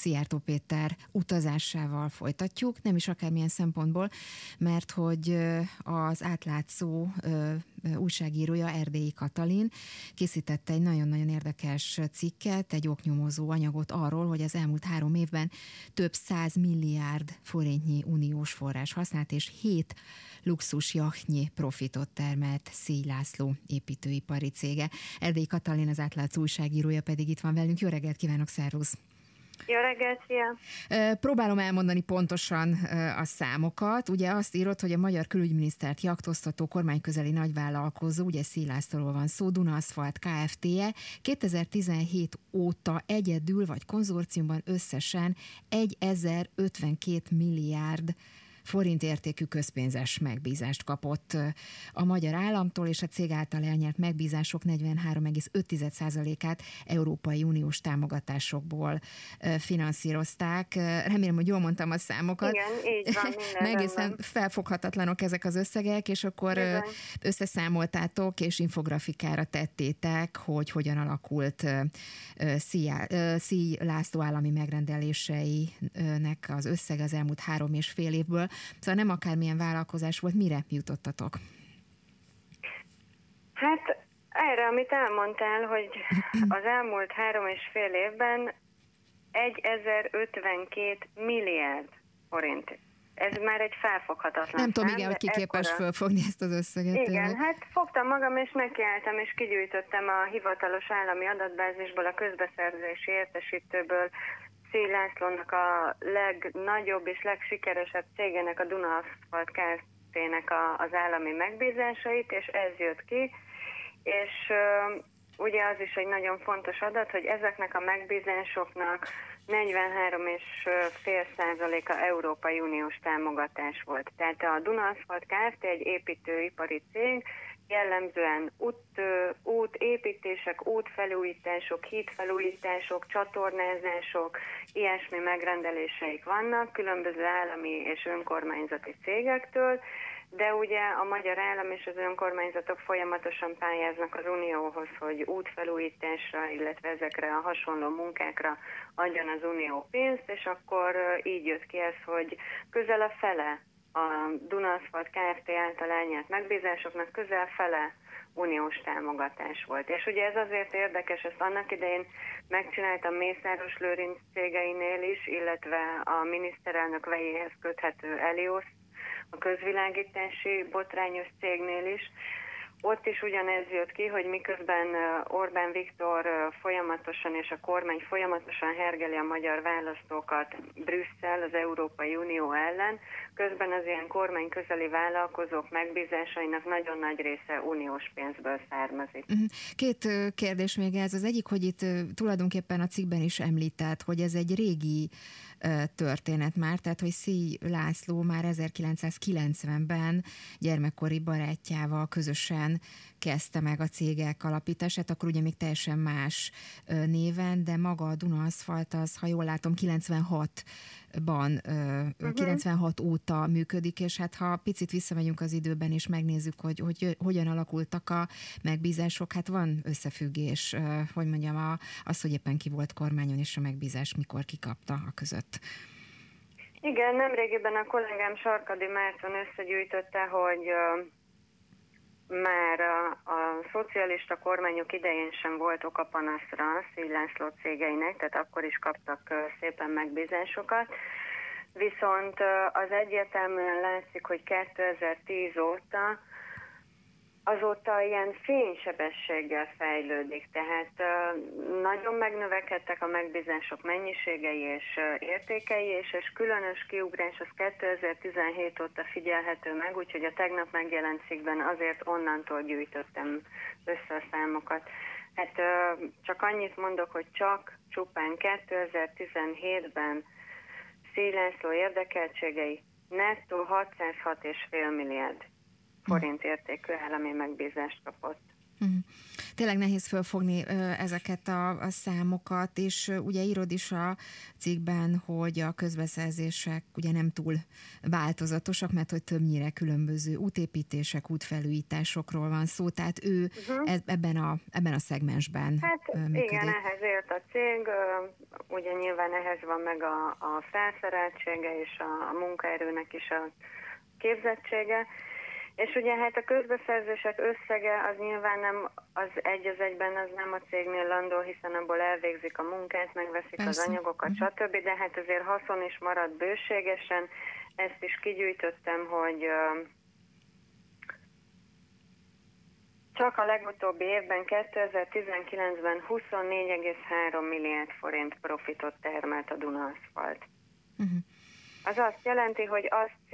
Szijjártó Péter utazásával folytatjuk, nem is akármilyen szempontból, mert hogy az átlátszó újságírója Erdélyi Katalin készítette egy nagyon-nagyon érdekes cikket, egy oknyomozó anyagot arról, hogy az elmúlt három évben több száz milliárd forintnyi uniós forrás használt, és hét luxus jachtnyi profitot termelt Szíj László építőipari cége. Erdélyi Katalin az átlátszó újságírója pedig itt van velünk. Jó reggelt kívánok, szervusz! Jó reggelt, szia! Próbálom elmondani pontosan a számokat. Ugye azt írott, hogy a magyar külügyminisztert jaktoztató kormányközeli nagyvállalkozó, ugye Szélászról van szó, Duna Aszfalt Kft-je 2017 óta egyedül vagy konzorciumban összesen 1052 milliárd forint értékű közpénzes megbízást kapott a magyar államtól, és a cég által elnyert megbízások 43,5%-át Európai Uniós támogatásokból finanszírozták. Remélem, hogy jól mondtam a számokat. Igen, így van, Egészen felfoghatatlanok ezek az összegek, és akkor Igen. összeszámoltátok, és infografikára tettétek, hogy hogyan alakult Szíj László állami megrendeléseinek az összeg az elmúlt három és fél évből. Szóval nem akármilyen vállalkozás volt, mire jutottatok? Hát erre, amit elmondtál, hogy az elmúlt három és fél évben 1052 milliárd forint. Ez már egy felfoghatatlan Nem tudom, igen, hogy ki képes ekkora... fölfogni ezt az összeget. Igen, tényleg. hát fogtam magam, és nekiálltam, és kigyűjtöttem a hivatalos állami adatbázisból, a közbeszerzési értesítőből Szél Lászlónak a legnagyobb és legsikeresebb cégének, a Duna Asphalt Kft-nek az állami megbízásait, és ez jött ki, és ugye az is egy nagyon fontos adat, hogy ezeknek a megbízásoknak 43,5 százaléka Európai Uniós támogatás volt. Tehát a Duna Asphalt Kft. egy építőipari cég, jellemzően út, út építések, útfelújítások, hídfelújítások, csatornázások, ilyesmi megrendeléseik vannak különböző állami és önkormányzati cégektől, de ugye a magyar állam és az önkormányzatok folyamatosan pályáznak az Unióhoz, hogy útfelújításra, illetve ezekre a hasonló munkákra adjon az Unió pénzt, és akkor így jött ki ez, hogy közel a fele a Dunaszfalt Kft. által elnyert megbízásoknak közel fele uniós támogatás volt. És ugye ez azért érdekes, ezt annak idején megcsináltam Mészáros Lőrinc cégeinél is, illetve a miniszterelnök vejéhez köthető Elios, a közvilágítási botrányos cégnél is, ott is ugyanez jött ki, hogy miközben Orbán Viktor folyamatosan és a kormány folyamatosan hergeli a magyar választókat Brüsszel, az Európai Unió ellen, közben az ilyen kormány közeli vállalkozók megbízásainak nagyon nagy része uniós pénzből származik. Mhm. Két kérdés még ez. Az egyik, hogy itt tulajdonképpen a cikkben is említett, hogy ez egy régi történet már, tehát hogy Szíj László már 1990-ben gyermekkori barátjával közösen kezdte meg a cégek alapítását, akkor ugye még teljesen más néven, de maga a Duna Aszfalt az, ha jól látom, 96-ban, uh-huh. 96 óta működik, és hát ha picit visszamegyünk az időben, és megnézzük, hogy, hogy hogyan alakultak a megbízások, hát van összefüggés, hogy mondjam, a, az, hogy éppen ki volt kormányon, és a megbízás mikor kikapta a között. Igen, nemrégiben a kollégám Sarkadi Márton összegyűjtötte, hogy már szocialista kormányok idején sem volt oka panaszra Szíj László cégeinek, tehát akkor is kaptak szépen megbízásokat. Viszont az egyértelműen látszik, hogy 2010 óta azóta ilyen fénysebességgel fejlődik, tehát nagyon megnövekedtek a megbízások mennyiségei és értékei, és, és különös kiugrás az 2017 óta figyelhető meg, úgyhogy a tegnap megjelent cikkben azért onnantól gyűjtöttem össze a számokat. Hát csak annyit mondok, hogy csak csupán 2017-ben Szílászló érdekeltségei nettó 606,5 milliárd forint értékű állami megbízást kapott. Uh-huh. tényleg nehéz fölfogni ezeket a, a számokat, és ugye írod is a cikkben, hogy a közbeszerzések ugye nem túl változatosak, mert hogy többnyire különböző útépítések, útfelújításokról van szó, tehát ő uh-huh. ebben, a, ebben a szegmensben Hát működik. igen, ehhez ért a cég, ugye nyilván ehhez van meg a, a felszereltsége és a, a munkaerőnek is a képzettsége, és ugye hát a közbeszerzések összege az nyilván nem az egy az egyben, az nem a cégnél landol, hiszen abból elvégzik a munkát, megveszik Persze. az anyagokat, uh-huh. stb., de hát azért haszon is marad bőségesen. Ezt is kigyűjtöttem, hogy csak a legutóbbi évben, 2019-ben 24,3 milliárd forint profitot termelt a Duna Aszfalt. Uh-huh. Az azt jelenti, hogy az C.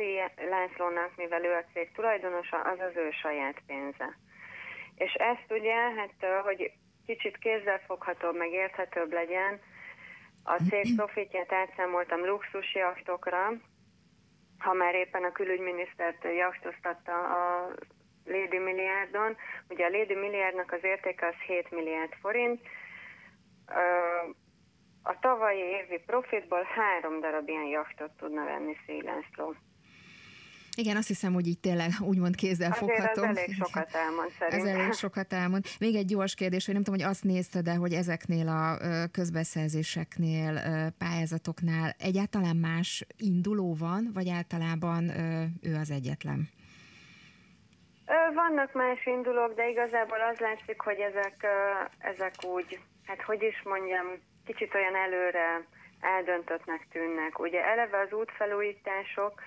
Lászlónak, mivel ő a cég tulajdonosa, az az ő saját pénze. És ezt ugye, hát hogy kicsit kézzelfoghatóbb, meg érthetőbb legyen, a cég profitját átszámoltam luxus jachtokra, ha már éppen a külügyminisztert jachtoztatta a Lady Milliárdon. Ugye a Lady Milliárdnak az értéke az 7 milliárd forint, a tavalyi évi profitból három darab ilyen jachtot tudna venni Szélászló. Igen, azt hiszem, hogy így tényleg úgymond kézzel fogható. Ez elég sokat elmond szerintem. Ez elég sokat elmond. Még egy gyors kérdés, hogy nem tudom, hogy azt nézted de hogy ezeknél a közbeszerzéseknél, pályázatoknál egyáltalán más induló van, vagy általában ő az egyetlen? Vannak más indulók, de igazából az látszik, hogy ezek, ezek úgy, hát hogy is mondjam, kicsit olyan előre eldöntöttnek tűnnek. Ugye eleve az útfelújítások,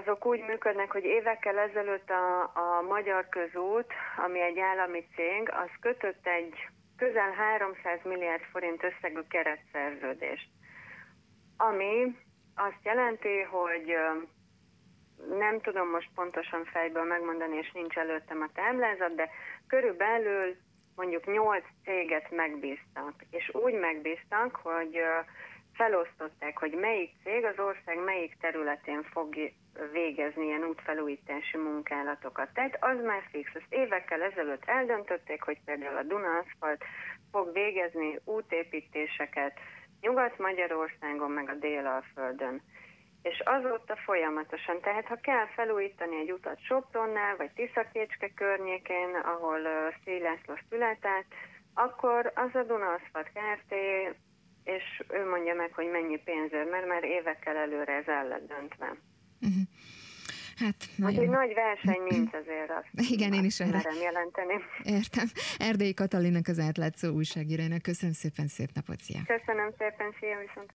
azok úgy működnek, hogy évekkel ezelőtt a, a Magyar Közút, ami egy állami cég, az kötött egy közel 300 milliárd forint összegű keretszerződést, ami azt jelenti, hogy nem tudom most pontosan fejből megmondani, és nincs előttem a táblázat, de körülbelül mondjuk nyolc céget megbíztak, és úgy megbíztak, hogy felosztották, hogy melyik cég az ország melyik területén fog végezni ilyen útfelújítási munkálatokat. Tehát az már fix. Ezt évekkel ezelőtt eldöntötték, hogy például a Duna Aszfalt fog végezni útépítéseket Nyugat-Magyarországon, meg a Dél-Alföldön és azóta folyamatosan. Tehát ha kell felújítani egy utat Sopronnál, vagy Tiszakécske környékén, ahol uh, Szélászló született, akkor az a Duna Aszfalt Kft., és ő mondja meg, hogy mennyi pénzért, mert már évekkel előre ez el lett döntve. Uh-huh. Hát, nagyon... Hogy nagy verseny nincs azért azt. Igen, én is erre. Jelenteni. Értem. Erdélyi Katalinnak az átlátszó újságírónak. Köszönöm szépen, szép napot, szia! Köszönöm szépen, szia, viszont